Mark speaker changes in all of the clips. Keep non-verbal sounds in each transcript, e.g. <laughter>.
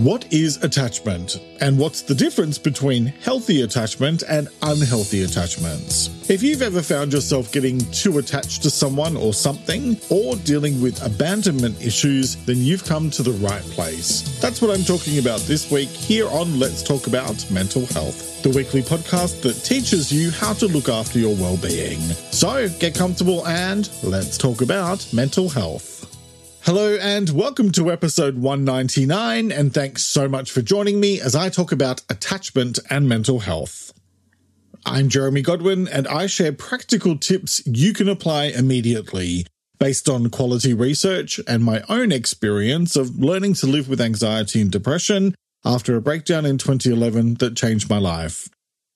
Speaker 1: What is attachment? And what's the difference between healthy attachment and unhealthy attachments? If you've ever found yourself getting too attached to someone or something, or dealing with abandonment issues, then you've come to the right place. That's what I'm talking about this week here on Let's Talk About Mental Health, the weekly podcast that teaches you how to look after your well being. So get comfortable and let's talk about mental health. Hello and welcome to episode 199, and thanks so much for joining me as I talk about attachment and mental health. I'm Jeremy Godwin, and I share practical tips you can apply immediately based on quality research and my own experience of learning to live with anxiety and depression after a breakdown in 2011 that changed my life.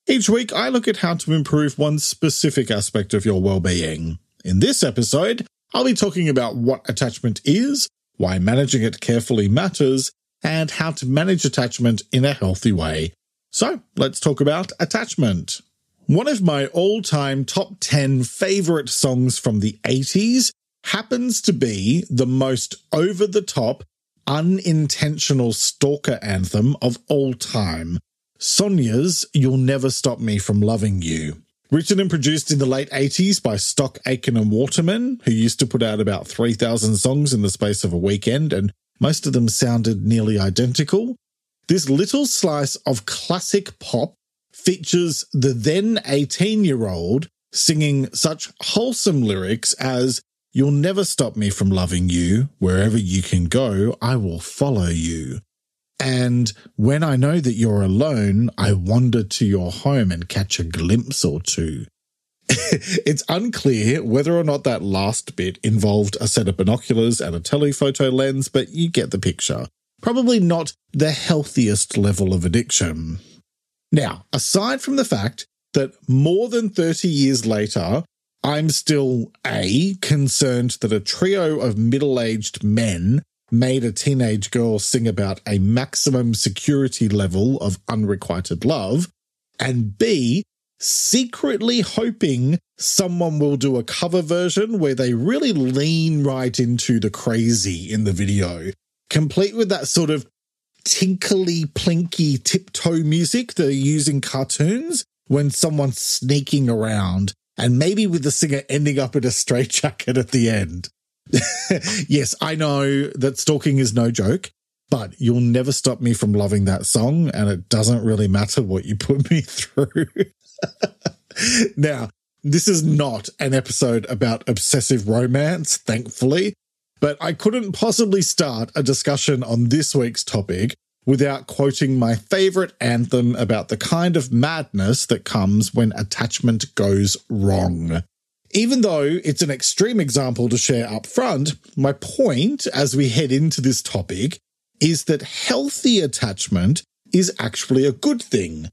Speaker 1: Each week, I look at how to improve one specific aspect of your well-being. In this episode, I'll be talking about what attachment is, why managing it carefully matters, and how to manage attachment in a healthy way. So let's talk about attachment. One of my all time top 10 favorite songs from the 80s happens to be the most over the top, unintentional stalker anthem of all time. Sonia's You'll Never Stop Me From Loving You. Written and produced in the late 80s by Stock Aitken and Waterman, who used to put out about 3,000 songs in the space of a weekend, and most of them sounded nearly identical. This little slice of classic pop features the then 18 year old singing such wholesome lyrics as, You'll never stop me from loving you. Wherever you can go, I will follow you. And when I know that you're alone, I wander to your home and catch a glimpse or two. <laughs> it's unclear whether or not that last bit involved a set of binoculars and a telephoto lens, but you get the picture. Probably not the healthiest level of addiction. Now, aside from the fact that more than 30 years later, I'm still A, concerned that a trio of middle aged men made a teenage girl sing about a maximum security level of unrequited love, and B, secretly hoping someone will do a cover version where they really lean right into the crazy in the video, complete with that sort of tinkly, plinky tiptoe music that are used in cartoons when someone's sneaking around, and maybe with the singer ending up in a straitjacket at the end. <laughs> yes, I know that stalking is no joke, but you'll never stop me from loving that song, and it doesn't really matter what you put me <laughs> through. <laughs> now, this is not an episode about obsessive romance, thankfully, but I couldn't possibly start a discussion on this week's topic without quoting my favorite anthem about the kind of madness that comes when attachment goes wrong. Even though it's an extreme example to share up front, my point as we head into this topic is that healthy attachment is actually a good thing.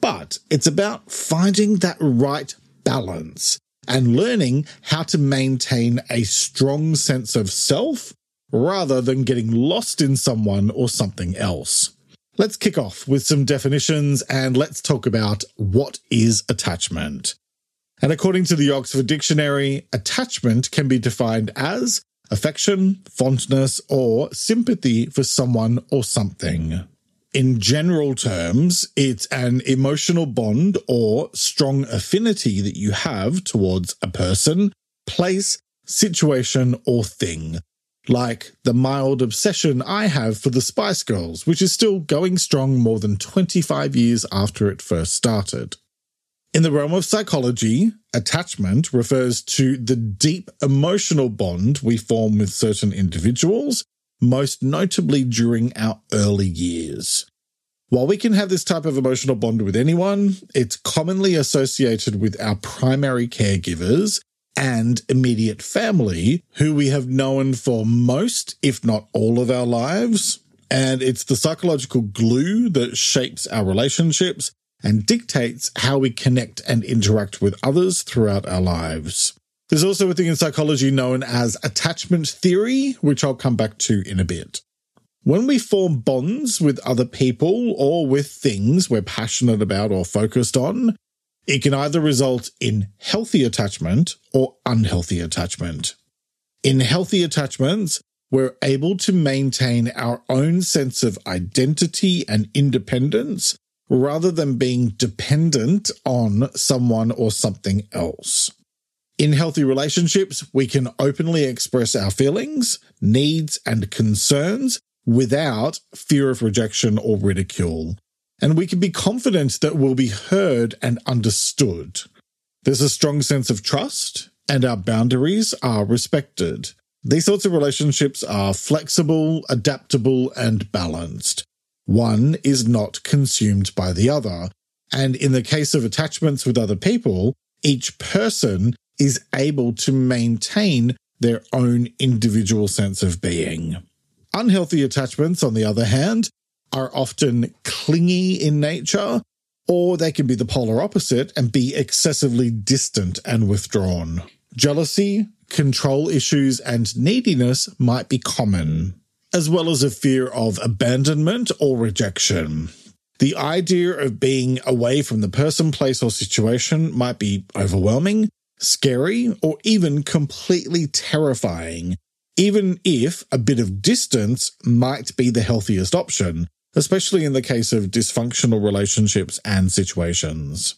Speaker 1: But it's about finding that right balance and learning how to maintain a strong sense of self rather than getting lost in someone or something else. Let's kick off with some definitions and let's talk about what is attachment. And according to the Oxford Dictionary, attachment can be defined as affection, fondness, or sympathy for someone or something. In general terms, it's an emotional bond or strong affinity that you have towards a person, place, situation, or thing. Like the mild obsession I have for the Spice Girls, which is still going strong more than 25 years after it first started. In the realm of psychology, attachment refers to the deep emotional bond we form with certain individuals, most notably during our early years. While we can have this type of emotional bond with anyone, it's commonly associated with our primary caregivers and immediate family, who we have known for most, if not all of our lives. And it's the psychological glue that shapes our relationships and dictates how we connect and interact with others throughout our lives. There's also a thing in psychology known as attachment theory, which I'll come back to in a bit. When we form bonds with other people or with things we're passionate about or focused on, it can either result in healthy attachment or unhealthy attachment. In healthy attachments, we're able to maintain our own sense of identity and independence rather than being dependent on someone or something else. In healthy relationships, we can openly express our feelings, needs, and concerns without fear of rejection or ridicule. And we can be confident that we'll be heard and understood. There's a strong sense of trust, and our boundaries are respected. These sorts of relationships are flexible, adaptable, and balanced. One is not consumed by the other. And in the case of attachments with other people, each person is able to maintain their own individual sense of being. Unhealthy attachments, on the other hand, are often clingy in nature, or they can be the polar opposite and be excessively distant and withdrawn. Jealousy, control issues, and neediness might be common, as well as a fear of abandonment or rejection. The idea of being away from the person, place, or situation might be overwhelming, scary, or even completely terrifying, even if a bit of distance might be the healthiest option, especially in the case of dysfunctional relationships and situations.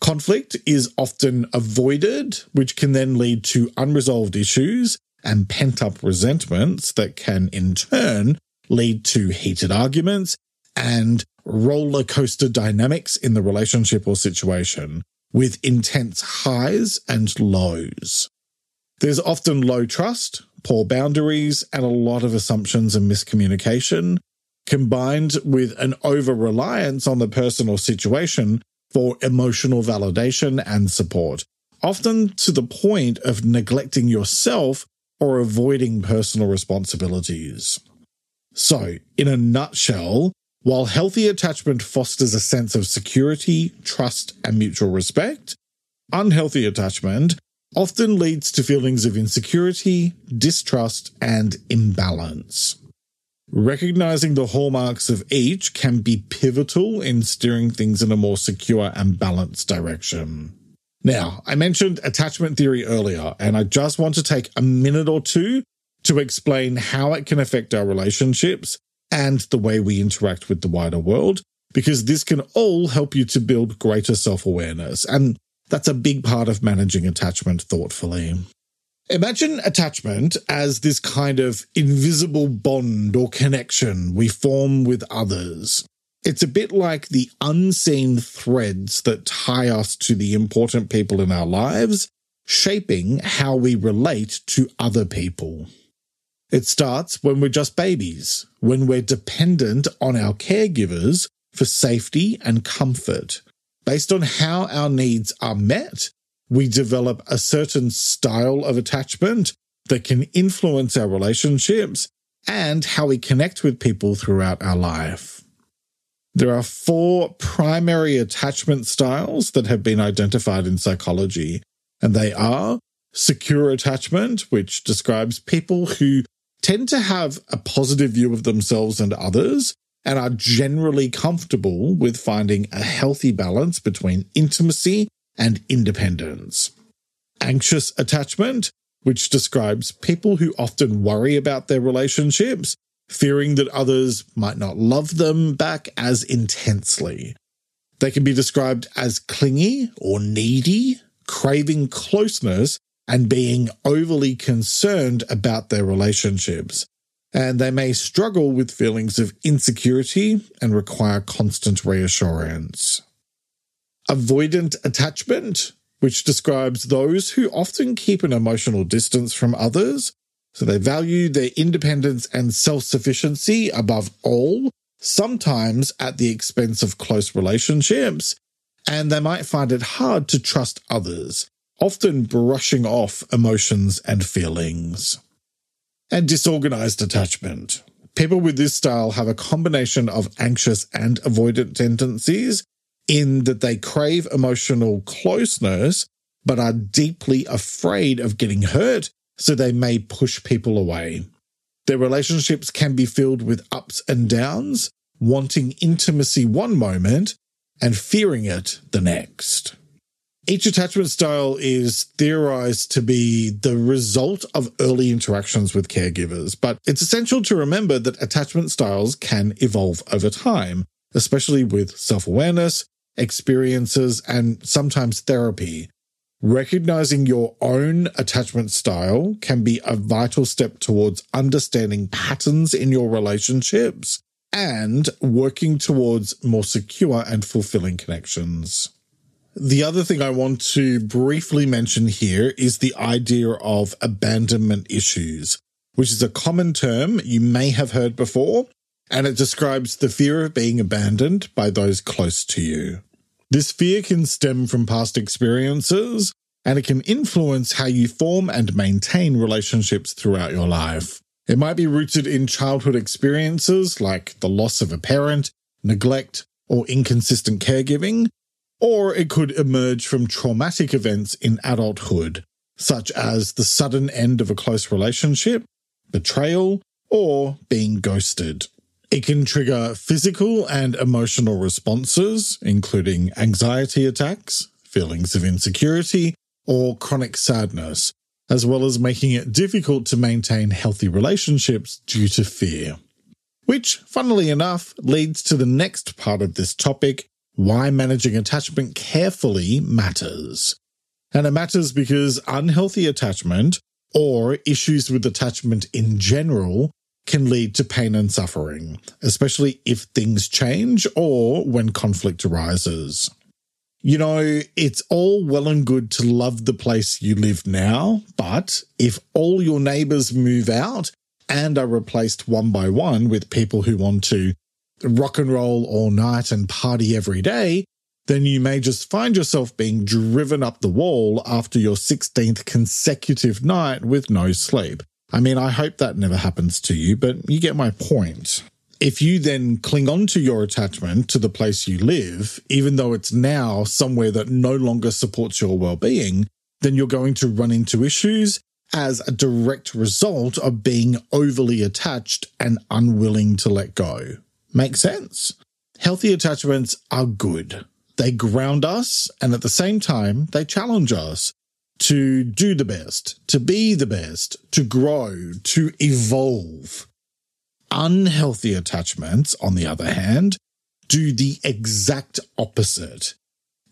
Speaker 1: Conflict is often avoided, which can then lead to unresolved issues and pent up resentments that can in turn lead to heated arguments and roller coaster dynamics in the relationship or situation with intense highs and lows. There's often low trust, poor boundaries, and a lot of assumptions and miscommunication, combined with an over reliance on the person or situation for emotional validation and support, often to the point of neglecting yourself or avoiding personal responsibilities. So, in a nutshell, while healthy attachment fosters a sense of security, trust, and mutual respect, unhealthy attachment often leads to feelings of insecurity, distrust, and imbalance. Recognizing the hallmarks of each can be pivotal in steering things in a more secure and balanced direction. Now, I mentioned attachment theory earlier, and I just want to take a minute or two to explain how it can affect our relationships and the way we interact with the wider world, because this can all help you to build greater self awareness. And that's a big part of managing attachment thoughtfully. Imagine attachment as this kind of invisible bond or connection we form with others. It's a bit like the unseen threads that tie us to the important people in our lives, shaping how we relate to other people. It starts when we're just babies, when we're dependent on our caregivers for safety and comfort. Based on how our needs are met, we develop a certain style of attachment that can influence our relationships and how we connect with people throughout our life. There are four primary attachment styles that have been identified in psychology, and they are secure attachment, which describes people who tend to have a positive view of themselves and others and are generally comfortable with finding a healthy balance between intimacy and independence. Anxious attachment, which describes people who often worry about their relationships, fearing that others might not love them back as intensely. They can be described as clingy or needy, craving closeness, and being overly concerned about their relationships. And they may struggle with feelings of insecurity and require constant reassurance. Avoidant attachment, which describes those who often keep an emotional distance from others. So they value their independence and self sufficiency above all, sometimes at the expense of close relationships. And they might find it hard to trust others, often brushing off emotions and feelings. And disorganized attachment. People with this style have a combination of anxious and avoidant tendencies in that they crave emotional closeness, but are deeply afraid of getting hurt, so they may push people away. Their relationships can be filled with ups and downs, wanting intimacy one moment and fearing it the next. Each attachment style is theorized to be the result of early interactions with caregivers, but it's essential to remember that attachment styles can evolve over time, especially with self awareness, experiences, and sometimes therapy. Recognizing your own attachment style can be a vital step towards understanding patterns in your relationships and working towards more secure and fulfilling connections. The other thing I want to briefly mention here is the idea of abandonment issues, which is a common term you may have heard before, and it describes the fear of being abandoned by those close to you. This fear can stem from past experiences, and it can influence how you form and maintain relationships throughout your life. It might be rooted in childhood experiences like the loss of a parent, neglect, or inconsistent caregiving, or it could emerge from traumatic events in adulthood, such as the sudden end of a close relationship, betrayal, or being ghosted. It can trigger physical and emotional responses, including anxiety attacks, feelings of insecurity, or chronic sadness, as well as making it difficult to maintain healthy relationships due to fear. Which, funnily enough, leads to the next part of this topic, why managing attachment carefully matters. And it matters because unhealthy attachment or issues with attachment in general can lead to pain and suffering, especially if things change or when conflict arises. You know, it's all well and good to love the place you live now, but if all your neighbors move out and are replaced one by one with people who want to rock and roll all night and party every day, then you may just find yourself being driven up the wall after your 16th consecutive night with no sleep. I mean, I hope that never happens to you, but you get my point. If you then cling on to your attachment to the place you live, even though it's now somewhere that no longer supports your well being, then you're going to run into issues as a direct result of being overly attached and unwilling to let go. Make sense? Healthy attachments are good. They ground us and at the same time, they challenge us to do the best, to be the best, to grow, to evolve. Unhealthy attachments, on the other hand, do the exact opposite.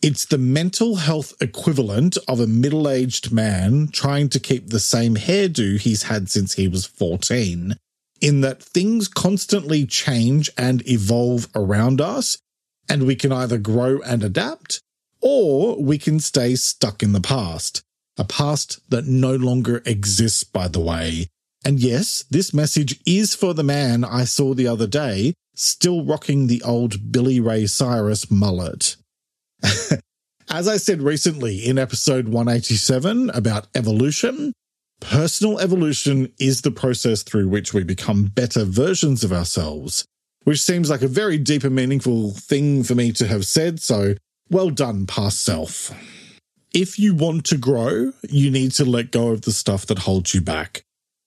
Speaker 1: It's the mental health equivalent of a middle aged man trying to keep the same hairdo he's had since he was 14 in that things constantly change and evolve around us, and we can either grow and adapt, or we can stay stuck in the past, a past that no longer exists, by the way. And yes, this message is for the man I saw the other day, still rocking the old Billy Ray Cyrus mullet. <laughs> As I said recently in episode 187 about evolution, Personal evolution is the process through which we become better versions of ourselves, which seems like a very deep and meaningful thing for me to have said, so well done, past self. If you want to grow, you need to let go of the stuff that holds you back,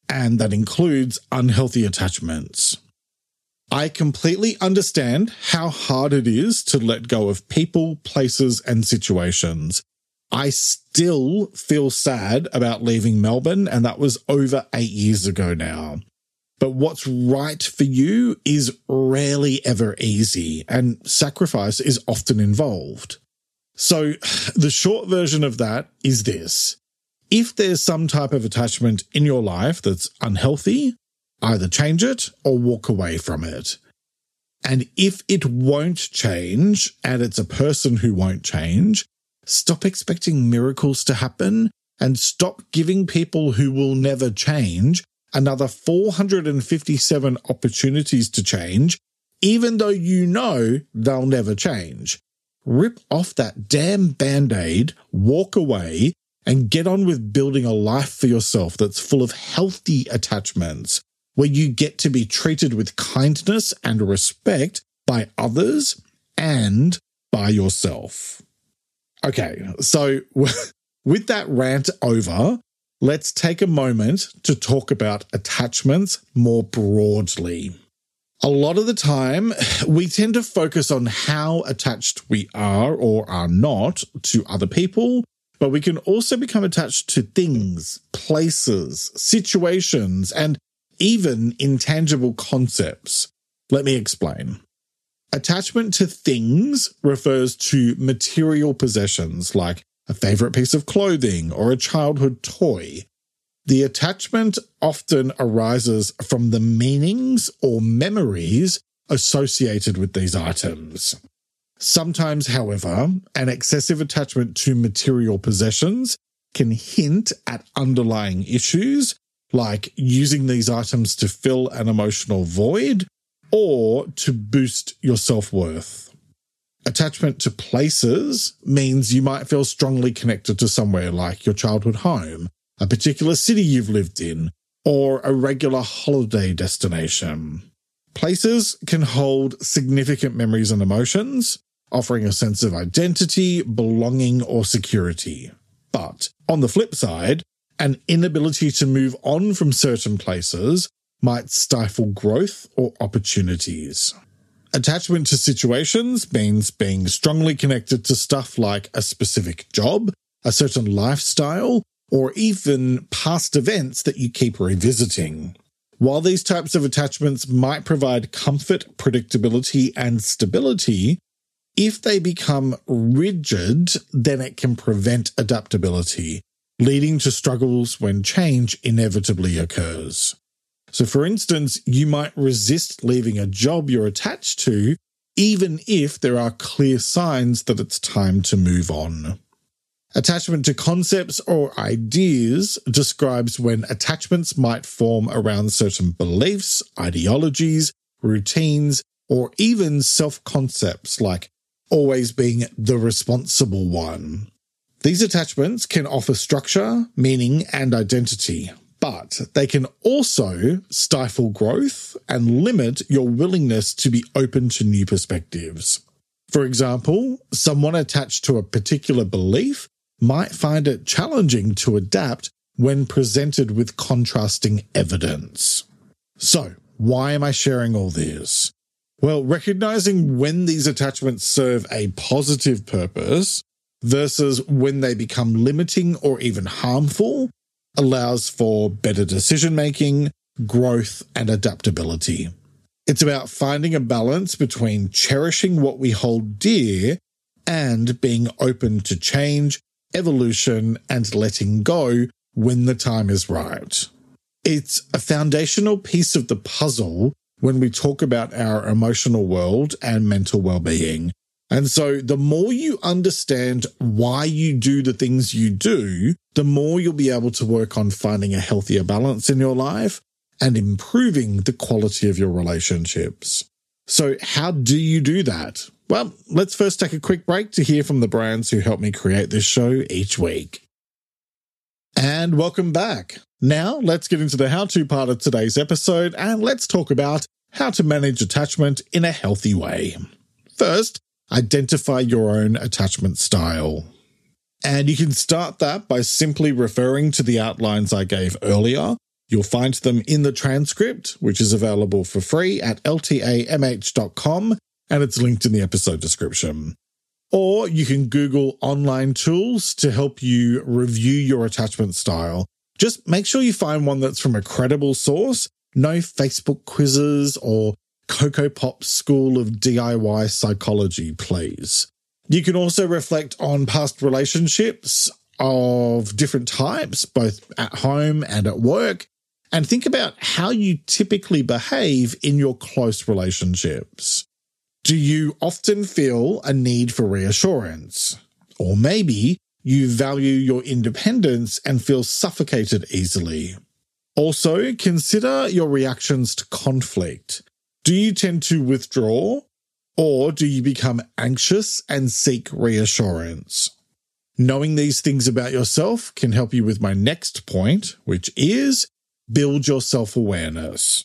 Speaker 1: and that includes unhealthy attachments. I completely understand how hard it is to let go of people, places, and situations, I still feel sad about leaving Melbourne, and that was over eight years ago now. But what's right for you is rarely ever easy, and sacrifice is often involved. So, <sighs> the short version of that is this if there's some type of attachment in your life that's unhealthy, either change it or walk away from it. And if it won't change and it's a person who won't change, Stop expecting miracles to happen and stop giving people who will never change another 457 opportunities to change, even though you know they'll never change. Rip off that damn band aid, walk away, and get on with building a life for yourself that's full of healthy attachments, where you get to be treated with kindness and respect by others and by yourself. Okay, so <laughs> with that rant over, let's take a moment to talk about attachments more broadly. A lot of the time, we tend to focus on how attached we are or are not to other people, but we can also become attached to things, places, situations, and even intangible concepts. Let me explain. Attachment to things refers to material possessions like a favorite piece of clothing or a childhood toy. The attachment often arises from the meanings or memories associated with these items. Sometimes, however, an excessive attachment to material possessions can hint at underlying issues, like using these items to fill an emotional void or to boost your self worth. Attachment to places means you might feel strongly connected to somewhere like your childhood home, a particular city you've lived in, or a regular holiday destination. Places can hold significant memories and emotions, offering a sense of identity, belonging, or security. But on the flip side, an inability to move on from certain places might stifle growth or opportunities. Attachment to situations means being strongly connected to stuff like a specific job, a certain lifestyle, or even past events that you keep revisiting. While these types of attachments might provide comfort, predictability, and stability, if they become rigid, then it can prevent adaptability, leading to struggles when change inevitably occurs. So, for instance, you might resist leaving a job you're attached to, even if there are clear signs that it's time to move on. Attachment to concepts or ideas describes when attachments might form around certain beliefs, ideologies, routines, or even self concepts like always being the responsible one. These attachments can offer structure, meaning, and identity, but they can also stifle growth and limit your willingness to be open to new perspectives. For example, someone attached to a particular belief might find it challenging to adapt when presented with contrasting evidence. So, why am I sharing all this? Well, recognizing when these attachments serve a positive purpose versus when they become limiting or even harmful allows for better decision making, growth, and adaptability. It's about finding a balance between cherishing what we hold dear and being open to change, evolution, and letting go when the time is right. It's a foundational piece of the puzzle when we talk about our emotional world and mental well-being. And so the more you understand why you do the things you do, the more you'll be able to work on finding a healthier balance in your life and improving the quality of your relationships. So how do you do that? Well, let's first take a quick break to hear from the brands who help me create this show each week. And welcome back. Now let's get into the how to part of today's episode and let's talk about how to manage attachment in a healthy way. First, identify your own attachment style. And you can start that by simply referring to the outlines I gave earlier. You'll find them in the transcript, which is available for free at ltamh.com and it's linked in the episode description. Or you can Google online tools to help you review your attachment style. Just make sure you find one that's from a credible source, no Facebook quizzes or Coco Pop School of DIY Psychology, please. You can also reflect on past relationships of different types, both at home and at work, and think about how you typically behave in your close relationships. Do you often feel a need for reassurance? Or maybe you value your independence and feel suffocated easily. Also, consider your reactions to conflict. Do you tend to withdraw or do you become anxious and seek reassurance? Knowing these things about yourself can help you with my next point, which is build your self awareness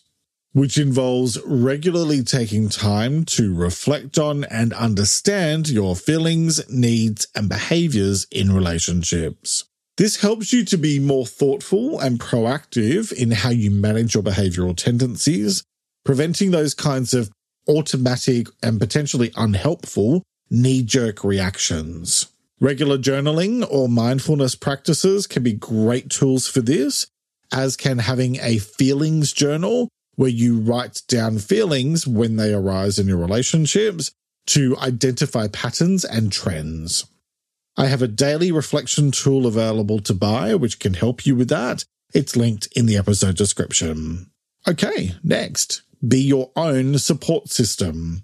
Speaker 1: which involves regularly taking time to reflect on and understand your feelings, needs, and behaviors in relationships. This helps you to be more thoughtful and proactive in how you manage your behavioral tendencies preventing those kinds of automatic and potentially unhelpful knee jerk reactions. Regular journaling or mindfulness practices can be great tools for this, as can having a feelings journal where you write down feelings when they arise in your relationships to identify patterns and trends. I have a daily reflection tool available to buy, which can help you with that. It's linked in the episode description. Okay, next, be your own support system.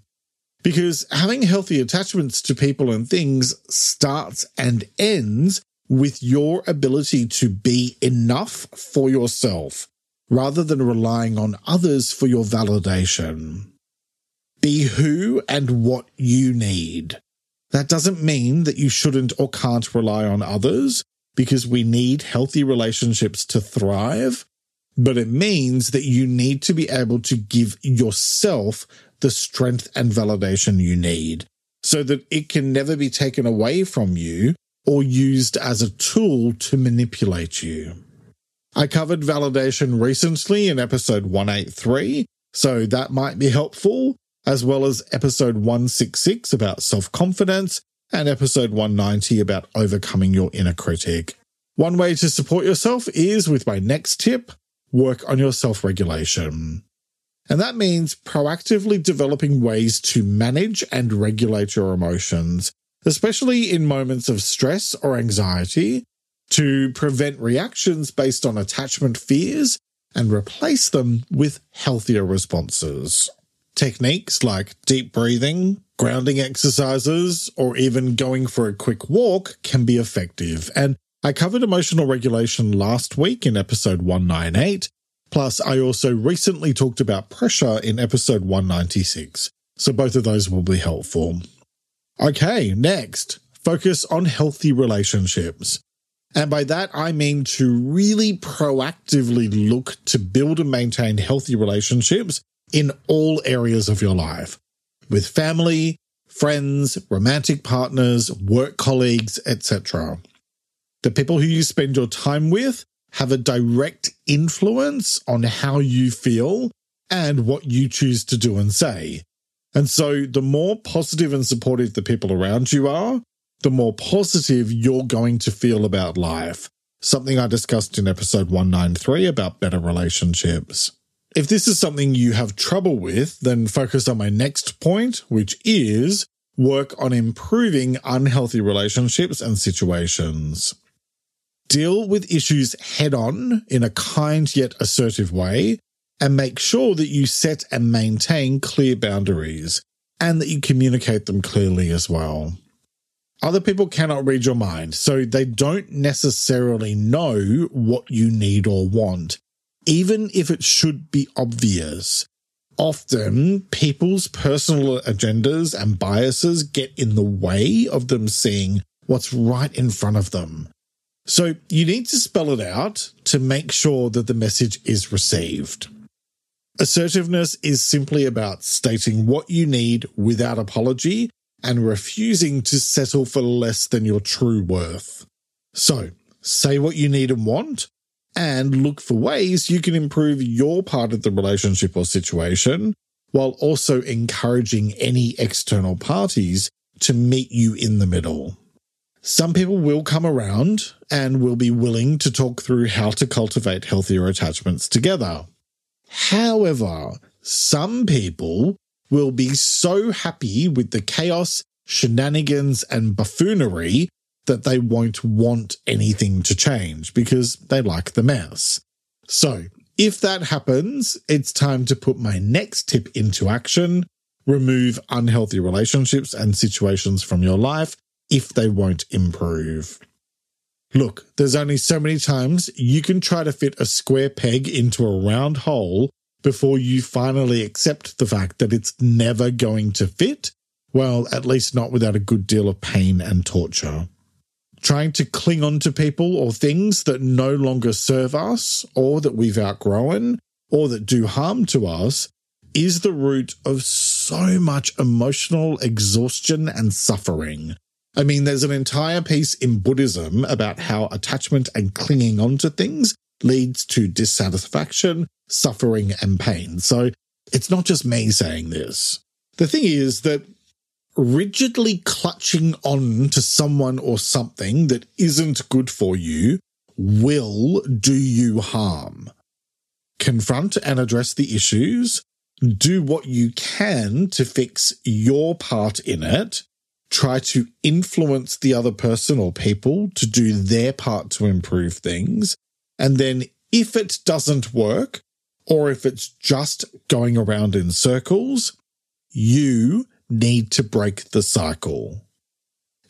Speaker 1: Because having healthy attachments to people and things starts and ends with your ability to be enough for yourself rather than relying on others for your validation. Be who and what you need. That doesn't mean that you shouldn't or can't rely on others because we need healthy relationships to thrive, but it means that you need to be able to give yourself the strength and validation you need so that it can never be taken away from you or used as a tool to manipulate you. I covered validation recently in episode 183, so that might be helpful, as well as episode 166 about self confidence and episode 190 about overcoming your inner critic. One way to support yourself is with my next tip work on your self regulation. And that means proactively developing ways to manage and regulate your emotions, especially in moments of stress or anxiety, to prevent reactions based on attachment fears and replace them with healthier responses. Techniques like deep breathing, grounding exercises, or even going for a quick walk can be effective. And I covered emotional regulation last week in episode 198, Plus, I also recently talked about pressure in episode 196, so both of those will be helpful. Okay, next, focus on healthy relationships. And by that, I mean to really proactively look to build and maintain healthy relationships in all areas of your life with family, friends, romantic partners, work colleagues, etc. The people who you spend your time with have a direct influence on how you feel and what you choose to do and say. And so the more positive and supportive the people around you are, the more positive you're going to feel about life. Something I discussed in episode 193 about better relationships. If this is something you have trouble with, then focus on my next point, which is work on improving unhealthy relationships and situations deal with issues head on in a kind yet assertive way, and make sure that you set and maintain clear boundaries and that you communicate them clearly as well. Other people cannot read your mind, so they don't necessarily know what you need or want, even if it should be obvious. Often, people's personal agendas and biases get in the way of them seeing what's right in front of them. So you need to spell it out to make sure that the message is received. Assertiveness is simply about stating what you need without apology and refusing to settle for less than your true worth. So say what you need and want and look for ways you can improve your part of the relationship or situation while also encouraging any external parties to meet you in the middle. Some people will come around and will be willing to talk through how to cultivate healthier attachments together. However, some people will be so happy with the chaos, shenanigans, and buffoonery that they won't want anything to change because they like the mess. So, if that happens, it's time to put my next tip into action remove unhealthy relationships and situations from your life if they won't improve. Look, there's only so many times you can try to fit a square peg into a round hole before you finally accept the fact that it's never going to fit. Well, at least not without a good deal of pain and torture. Trying to cling on to people or things that no longer serve us or that we've outgrown or that do harm to us is the root of so much emotional exhaustion and suffering. I mean, there's an entire piece in Buddhism about how attachment and clinging on to things leads to dissatisfaction, suffering, and pain. So It's not just me saying this. The thing is that rigidly clutching on to someone or something that isn't good for you will do you harm. Confront and address the issues. Do what you can to fix your part in it. Try to influence the other person or people to do their part to improve things. And then if it doesn't work, or if it's just going around in circles, you need to break the cycle.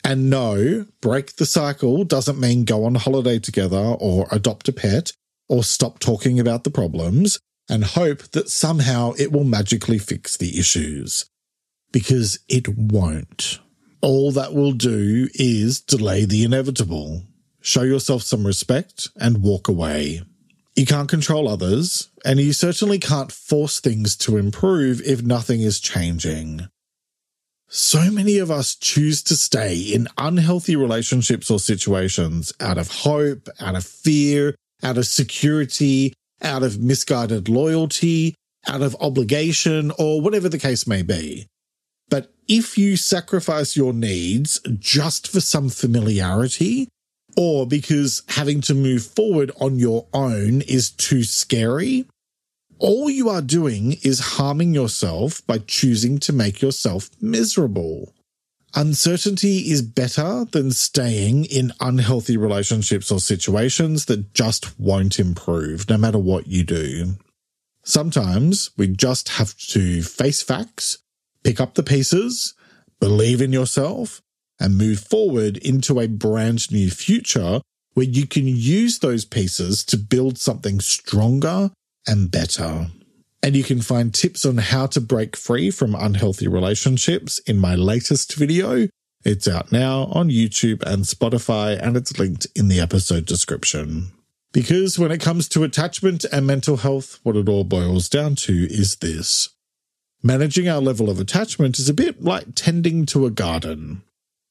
Speaker 1: And no, break the cycle doesn't mean go on holiday together or adopt a pet or stop talking about the problems and hope that somehow it will magically fix the issues. Because it won't. All that will do is delay the inevitable. Show yourself some respect and walk away. You can't control others, and you certainly can't force things to improve if nothing is changing. So many of us choose to stay in unhealthy relationships or situations out of hope, out of fear, out of security, out of misguided loyalty, out of obligation, or whatever the case may be. But if you sacrifice your needs just for some familiarity, or because having to move forward on your own is too scary, all you are doing is harming yourself by choosing to make yourself miserable. Uncertainty is better than staying in unhealthy relationships or situations that just won't improve no matter what you do. Sometimes we just have to face facts, pick up the pieces, believe in yourself, and move forward into a brand new future where you can use those pieces to build something stronger and better. And you can find tips on how to break free from unhealthy relationships in my latest video. It's out now on YouTube and Spotify, and it's linked in the episode description. Because when it comes to attachment and mental health, what it all boils down to is this. Managing our level of attachment is a bit like tending to a garden.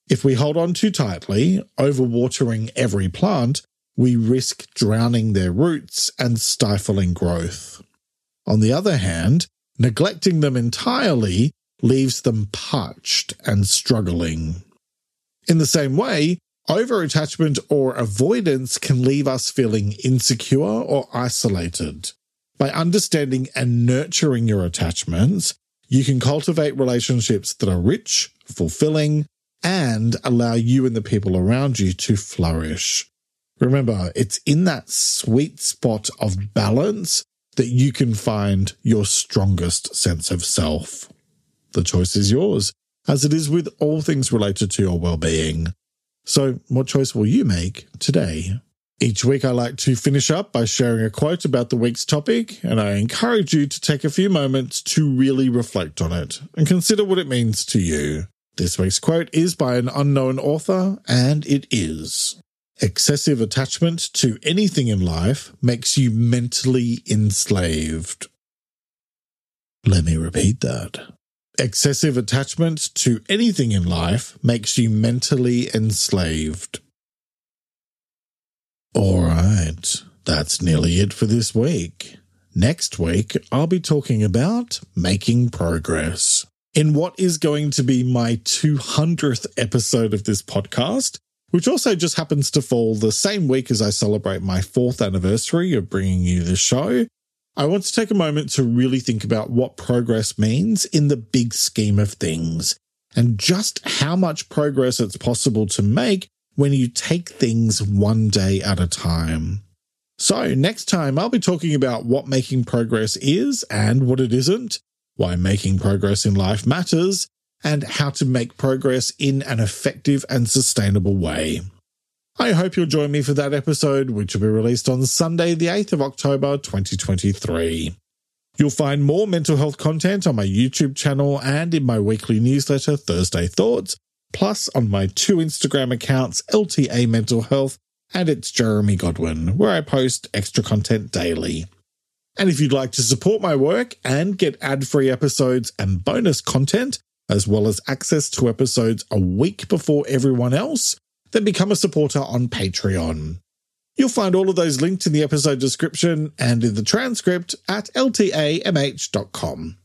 Speaker 1: If we hold on too tightly, overwatering every plant, we risk drowning their roots and stifling growth. On the other hand, neglecting them entirely leaves them parched and struggling. In the same way, overattachment or avoidance can leave us feeling insecure or isolated. By understanding and nurturing your attachments, you can cultivate relationships that are rich, fulfilling, and allow you and the people around you to flourish. Remember, it's in that sweet spot of balance that you can find your strongest sense of self. The choice is yours, as it is with all things related to your well-being. So, what choice will you make today? Each week, I like to finish up by sharing a quote about the week's topic, and I encourage you to take a few moments to really reflect on it and consider what it means to you. This week's quote is by an unknown author, and it is Excessive attachment to anything in life makes you mentally enslaved. Let me repeat that. Excessive attachment to anything in life makes you mentally enslaved. All right, that's nearly it for this week. Next week, I'll be talking about making progress in what is going to be my 200th episode of this podcast, which also just happens to fall the same week as I celebrate my fourth anniversary of bringing you the show. I want to take a moment to really think about what progress means in the big scheme of things and just how much progress it's possible to make when you take things one day at a time. So, next time I'll be talking about what making progress is and what it isn't, why making progress in life matters, and how to make progress in an effective and sustainable way. I hope you'll join me for that episode, which will be released on Sunday, the 8th of October 2023. You'll find more mental health content on my YouTube channel and in my weekly newsletter, Thursday Thoughts, plus on my two Instagram accounts, LTA Mental Health and it's Jeremy Godwin, where I post extra content daily. And if you'd like to support my work and get ad free episodes and bonus content, as well as access to episodes a week before everyone else, then become a supporter on Patreon. You'll find all of those linked in the episode description and in the transcript at ltamh.com.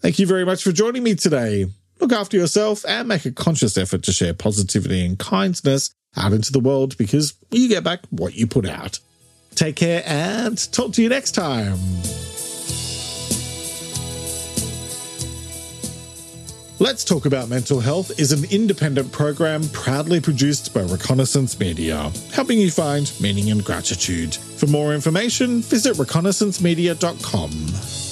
Speaker 1: Thank you very much for joining me today. Look after yourself and make a conscious effort to share positivity and kindness out into the world because you get back what you put out. Take care and talk to you next time. Let's Talk About Mental Health is an independent program proudly produced by Reconnaissance Media, helping you find meaning and gratitude. For more information, visit reconnaissancemedia.com.